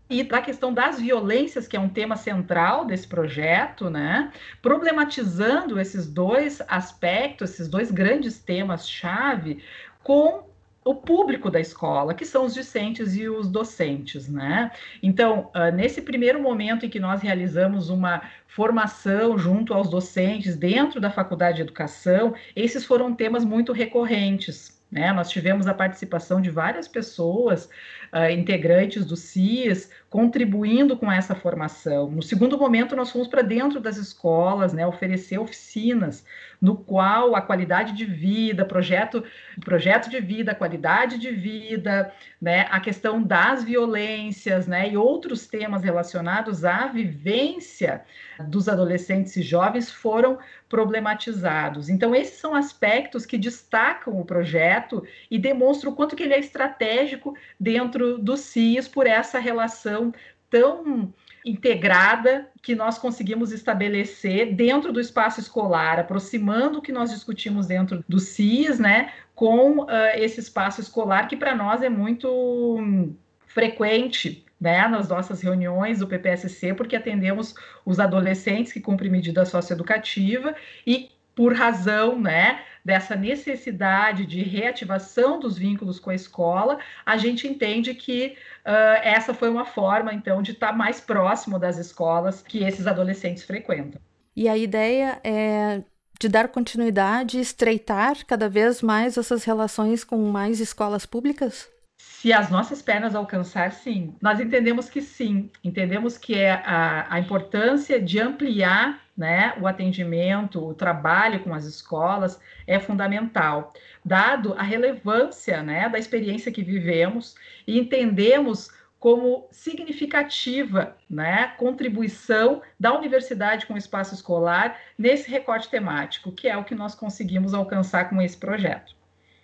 e da questão das violências, que é um tema central desse projeto, né? Problematizando esses dois aspectos, esses dois grandes temas-chave, com o público da escola, que são os discentes e os docentes, né? Então, uh, nesse primeiro momento em que nós realizamos uma formação junto aos docentes dentro da faculdade de educação, esses foram temas muito recorrentes. Né? Nós tivemos a participação de várias pessoas, uh, integrantes do CIS, contribuindo com essa formação. No segundo momento, nós fomos para dentro das escolas, né, oferecer oficinas no qual a qualidade de vida, projeto, projeto de vida, qualidade de vida, né, a questão das violências, né, e outros temas relacionados à vivência dos adolescentes e jovens foram problematizados. Então, esses são aspectos que destacam o projeto e demonstram o quanto que ele é estratégico dentro do CIS por essa relação tão integrada que nós conseguimos estabelecer dentro do espaço escolar, aproximando o que nós discutimos dentro do CIS, né, com uh, esse espaço escolar que para nós é muito frequente né, nas nossas reuniões do PPSC, porque atendemos os adolescentes que cumprem medida socioeducativa e por razão né, dessa necessidade de reativação dos vínculos com a escola, a gente entende que uh, essa foi uma forma, então, de estar tá mais próximo das escolas que esses adolescentes frequentam. E a ideia é de dar continuidade e estreitar cada vez mais essas relações com mais escolas públicas? Se as nossas pernas alcançar, sim. Nós entendemos que sim. Entendemos que é a, a importância de ampliar né, o atendimento, o trabalho com as escolas é fundamental, dado a relevância né, da experiência que vivemos e entendemos como significativa né, contribuição da universidade com o espaço escolar nesse recorte temático, que é o que nós conseguimos alcançar com esse projeto.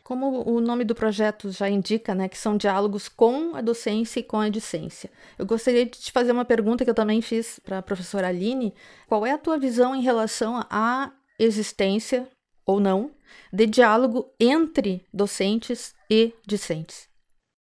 Como o nome do projeto já indica, né, que são diálogos com a docência e com a discência. Eu gostaria de te fazer uma pergunta que eu também fiz para a professora Aline. Qual é a tua visão em relação à existência, ou não, de diálogo entre docentes e discentes?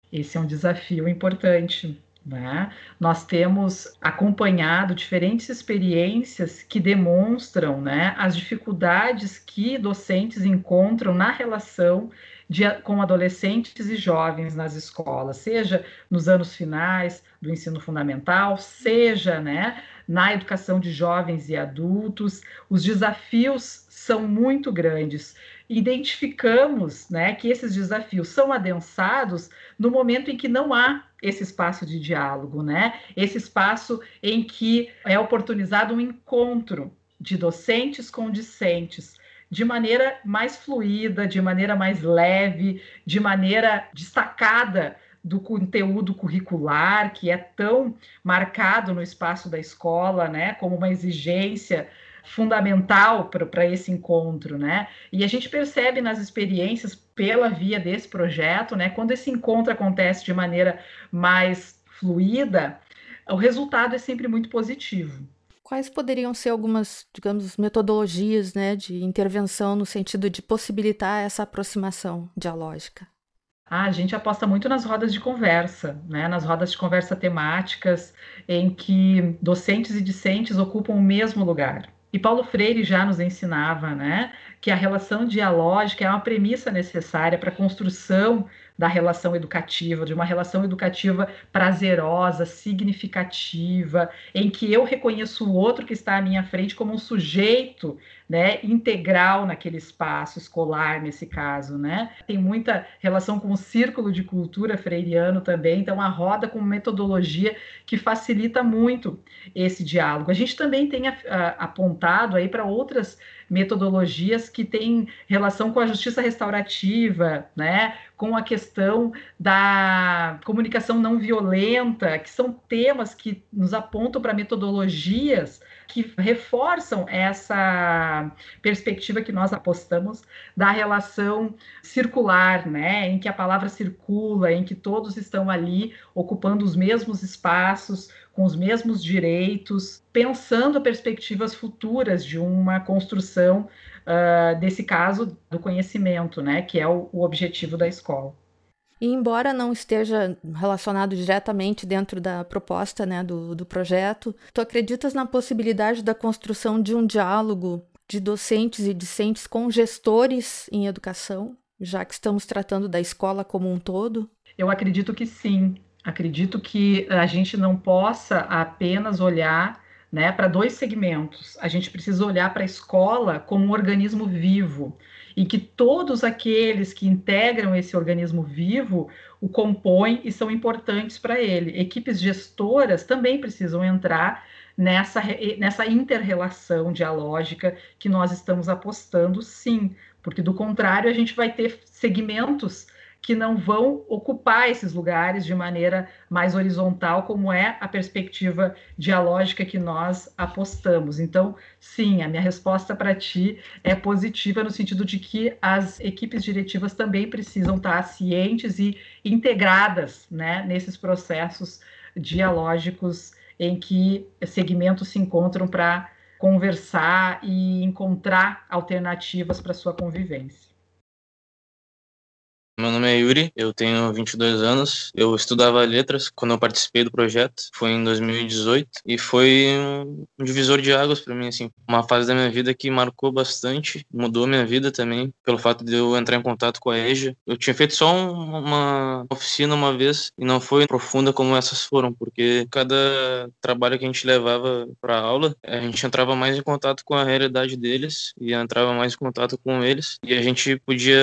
Esse é um desafio importante. Né? Nós temos acompanhado diferentes experiências que demonstram né, as dificuldades que docentes encontram na relação de, com adolescentes e jovens nas escolas, seja nos anos finais do ensino fundamental, seja né, na educação de jovens e adultos. Os desafios são muito grandes identificamos né, que esses desafios são adensados no momento em que não há esse espaço de diálogo, né? Esse espaço em que é oportunizado um encontro de docentes com discentes, de maneira mais fluida, de maneira mais leve, de maneira destacada do conteúdo curricular, que é tão marcado no espaço da escola, né, como uma exigência fundamental para esse encontro, né? E a gente percebe nas experiências pela via desse projeto, né? Quando esse encontro acontece de maneira mais fluida, o resultado é sempre muito positivo. Quais poderiam ser algumas, digamos, metodologias, né, de intervenção no sentido de possibilitar essa aproximação dialógica? Ah, a gente aposta muito nas rodas de conversa, né? nas rodas de conversa temáticas, em que docentes e discentes ocupam o mesmo lugar. E Paulo Freire já nos ensinava, né, que a relação dialógica é uma premissa necessária para a construção da relação educativa, de uma relação educativa prazerosa, significativa, em que eu reconheço o outro que está à minha frente como um sujeito né, integral naquele espaço escolar, nesse caso, né? Tem muita relação com o círculo de cultura freiriano também, então a roda com metodologia que facilita muito esse diálogo. A gente também tem a, a, apontado aí para outras metodologias que têm relação com a justiça restaurativa, né, com a questão da comunicação não violenta, que são temas que nos apontam para metodologias que reforçam essa perspectiva que nós apostamos da relação circular, né, em que a palavra circula, em que todos estão ali ocupando os mesmos espaços, com os mesmos direitos, pensando perspectivas futuras de uma construção uh, desse caso do conhecimento, né, que é o, o objetivo da escola. E embora não esteja relacionado diretamente dentro da proposta né, do, do projeto, tu acreditas na possibilidade da construção de um diálogo de docentes e discentes com gestores em educação, já que estamos tratando da escola como um todo? Eu acredito que sim. Acredito que a gente não possa apenas olhar né, para dois segmentos. A gente precisa olhar para a escola como um organismo vivo e que todos aqueles que integram esse organismo vivo o compõem e são importantes para ele. Equipes gestoras também precisam entrar nessa, nessa inter-relação dialógica que nós estamos apostando, sim, porque do contrário a gente vai ter segmentos que não vão ocupar esses lugares de maneira mais horizontal, como é a perspectiva dialógica que nós apostamos. Então, sim, a minha resposta para ti é positiva no sentido de que as equipes diretivas também precisam estar cientes e integradas né, nesses processos dialógicos em que segmentos se encontram para conversar e encontrar alternativas para sua convivência. Meu nome é Yuri, eu tenho 22 anos. Eu estudava letras quando eu participei do projeto, foi em 2018 e foi um divisor de águas para mim assim, uma fase da minha vida que marcou bastante, mudou minha vida também pelo fato de eu entrar em contato com a EJA. Eu tinha feito só uma oficina uma vez e não foi profunda como essas foram, porque cada trabalho que a gente levava para aula, a gente entrava mais em contato com a realidade deles e entrava mais em contato com eles e a gente podia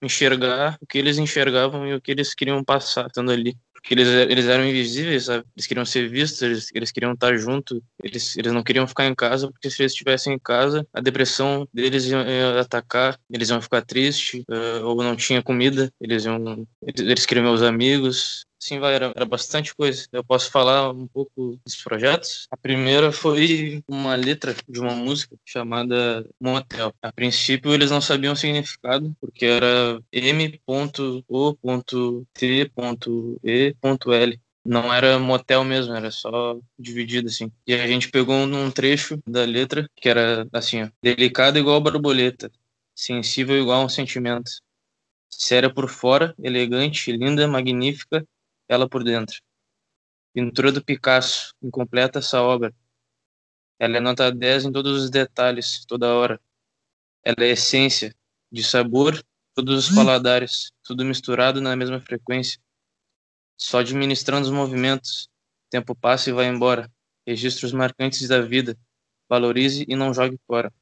enxergar o que eles enxergavam e o que eles queriam passar estando ali. Porque eles, eles eram invisíveis, sabe? Eles queriam ser vistos, eles, eles queriam estar junto, eles, eles não queriam ficar em casa, porque se eles estivessem em casa, a depressão deles ia, ia atacar, eles iam ficar tristes, uh, ou não tinha comida, eles iam. Eles, eles queriam os amigos, Sim, vai, era, era bastante coisa. Eu posso falar um pouco dos projetos. A primeira foi uma letra de uma música chamada Motel. A princípio eles não sabiam o significado, porque era M.O.T.E.L. Não era motel mesmo, era só dividido assim. E a gente pegou um trecho da letra que era assim, ó, delicado igual borboleta, sensível igual um sentimento. Séria por fora, elegante, linda, magnífica, ela por dentro. Pintura do Picasso, incompleta essa obra. Ela é nota 10 em todos os detalhes, toda hora. Ela é essência, de sabor, todos os paladares, tudo misturado na mesma frequência. Só administrando os movimentos. Tempo passa e vai embora. Registros marcantes da vida. Valorize e não jogue fora.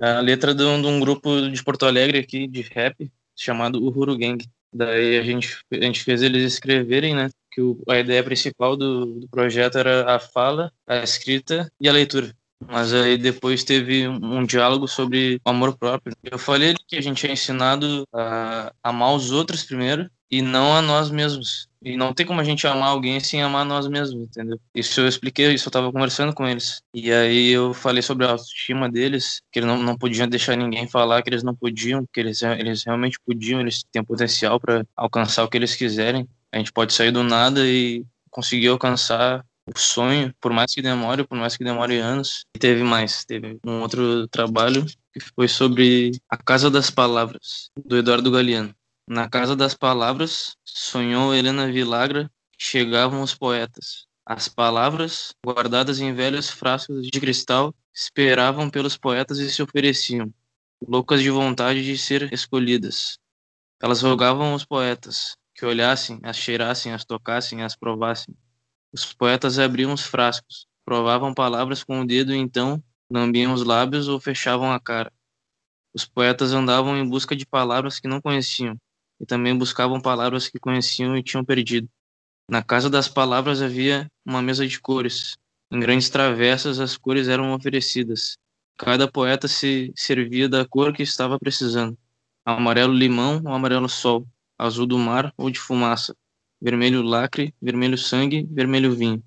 A letra de um, de um grupo de Porto Alegre aqui, de rap, chamado Uhuru Gang. Daí a gente, a gente fez eles escreverem, né? Que o, a ideia principal do, do projeto era a fala, a escrita e a leitura. Mas aí depois teve um, diálogo sobre o amor próprio. Eu falei que a gente é ensinado a amar os outros primeiro e não a nós mesmos. E não tem como a gente amar alguém sem amar nós mesmos, entendeu? Isso eu expliquei, isso eu tava conversando com eles. E aí eu falei sobre a autoestima deles, que eles não, não podiam deixar ninguém falar que eles não podiam, que eles, eles realmente podiam, eles têm potencial para alcançar o que eles quiserem. A gente pode sair do nada e conseguir alcançar o sonho, por mais que demore, por mais que demore anos. E teve mais, teve um outro trabalho que foi sobre a Casa das Palavras, do Eduardo Galeano. Na Casa das Palavras, sonhou Helena Vilagra chegavam os poetas. As palavras, guardadas em velhos frascos de cristal, esperavam pelos poetas e se ofereciam, loucas de vontade de ser escolhidas. Elas rogavam aos poetas que olhassem, as cheirassem, as tocassem, as provassem. Os poetas abriam os frascos, provavam palavras com o dedo e então lambiam os lábios ou fechavam a cara. Os poetas andavam em busca de palavras que não conheciam, e também buscavam palavras que conheciam e tinham perdido. Na casa das palavras havia uma mesa de cores. Em grandes travessas as cores eram oferecidas. Cada poeta se servia da cor que estava precisando. Amarelo limão ou amarelo sol, azul do mar ou de fumaça, vermelho lacre, vermelho sangue, vermelho vinho.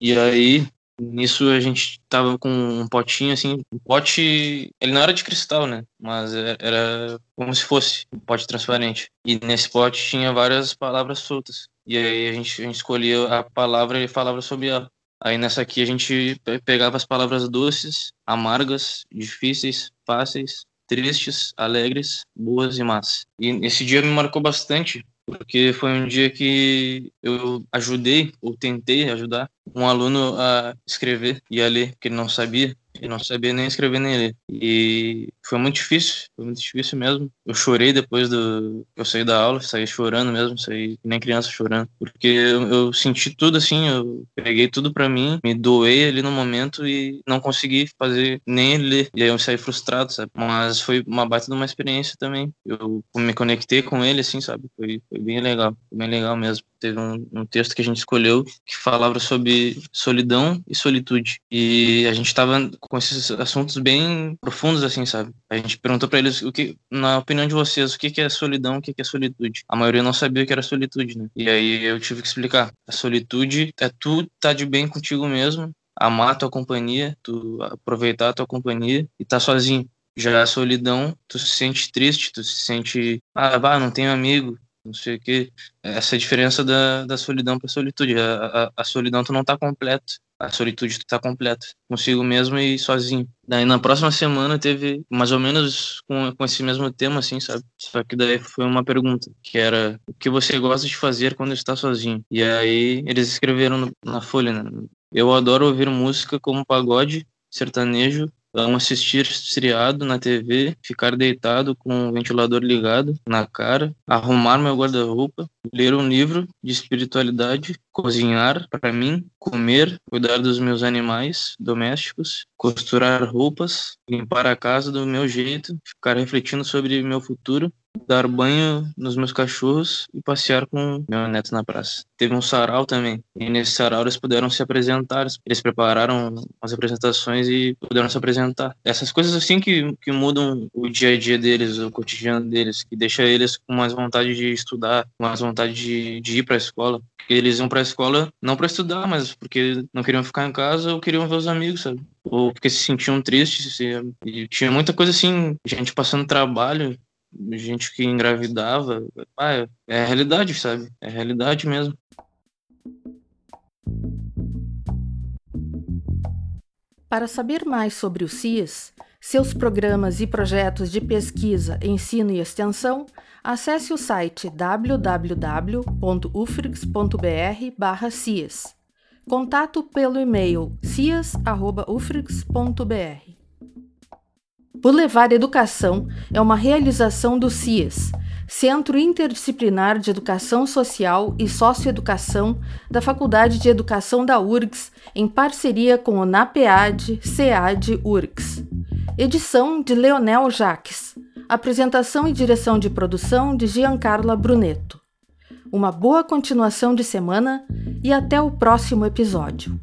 E aí Nisso a gente tava com um potinho assim, um pote, ele não era de cristal, né? Mas é, era como se fosse um pote transparente. E nesse pote tinha várias palavras soltas. E aí a gente, a gente escolhia a palavra e falava sobre ela. Aí nessa aqui a gente pegava as palavras doces, amargas, difíceis, fáceis, tristes, alegres, boas e más. E esse dia me marcou bastante, porque foi um dia que eu ajudei, ou tentei ajudar, um aluno a escrever e a ler, que ele não sabia. Ele não sabia nem escrever nem ler. E foi muito difícil, foi muito difícil mesmo. Eu chorei depois do eu saí da aula, saí chorando mesmo, saí nem criança chorando, porque eu, eu senti tudo assim, eu peguei tudo para mim, me doei ali no momento e não consegui fazer nem ler. E aí eu saí frustrado, sabe? Mas foi uma baita de uma experiência também. Eu me conectei com ele assim, sabe? Foi, foi bem legal, foi bem legal mesmo teve um, um, texto que a gente escolheu que falava sobre solidão e solitude. E a gente estava com esses assuntos bem profundos, assim, sabe? A gente perguntou para eles o que, na opinião de vocês, o que, que é solidão, o que, que é solitude. A maioria não sabia o que era solitude, né? E aí eu tive que explicar. A solitude é tu tá de bem contigo mesmo, amar tua companhia, tu aproveitar tua companhia e tá sozinho. Já a solidão, tu se sente triste, tu se sente, ah, bah, não tenho amigo, não sei o que. Essa a diferença da, da solidão para a solitude. A, a, solidão tu não tá completo. A solitude tu tá completo. Consigo mesmo e sozinho. Daí na próxima semana teve mais ou menos com, com esse mesmo tema, assim, sabe? Só que daí foi uma pergunta, que era o que você gosta de fazer quando está sozinho? E aí eles escreveram no, na folha, né? Eu adoro ouvir música como pagode, sertanejo, Amo assistir seriado na TV, ficar deitado com o ventilador ligado na cara, arrumar meu guarda-roupa, ler um livro de espiritualidade, cozinhar para mim, comer, cuidar dos meus animais domésticos, costurar roupas, limpar a casa do meu jeito, ficar refletindo sobre meu futuro dar banho nos meus cachorros e passear com meu neto na praça. Teve um sarau também, e nesse sarau eles puderam se apresentar, eles prepararam as apresentações e puderam se apresentar. Essas coisas assim que, que mudam o dia a dia deles, o cotidiano deles, que deixa eles com mais vontade de estudar, com mais vontade de, de ir para a escola. Eles iam para escola não para estudar, mas porque não queriam ficar em casa ou queriam ver os amigos, sabe? Ou porque se sentiam tristes. E tinha muita coisa assim, gente passando trabalho gente que engravidava. Ah, é a realidade, sabe? É a realidade mesmo. Para saber mais sobre o CIS, seus programas e projetos de pesquisa, ensino e extensão, acesse o site www.ufrix.br/cias. Contato pelo e-mail cias@ufrix.br. Boulevard Educação é uma realização do CIES, Centro Interdisciplinar de Educação Social e Socioeducação da Faculdade de Educação da URGS, em parceria com o NAPEAD, SEAD URGS. Edição de Leonel Jaques. Apresentação e direção de produção de Giancarla Brunetto. Uma boa continuação de semana e até o próximo episódio.